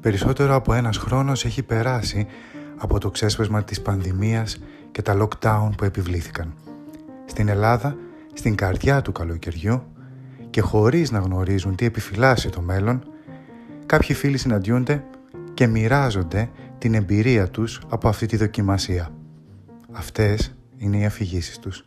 Περισσότερο από ένας χρόνος έχει περάσει από το ξέσπασμα της πανδημίας και τα lockdown που επιβλήθηκαν. Στην Ελλάδα, στην καρδιά του καλοκαιριού και χωρίς να γνωρίζουν τι επιφυλάσσει το μέλλον, κάποιοι φίλοι συναντιούνται και μοιράζονται την εμπειρία τους από αυτή τη δοκιμασία. Αυτές είναι οι αφηγήσεις τους.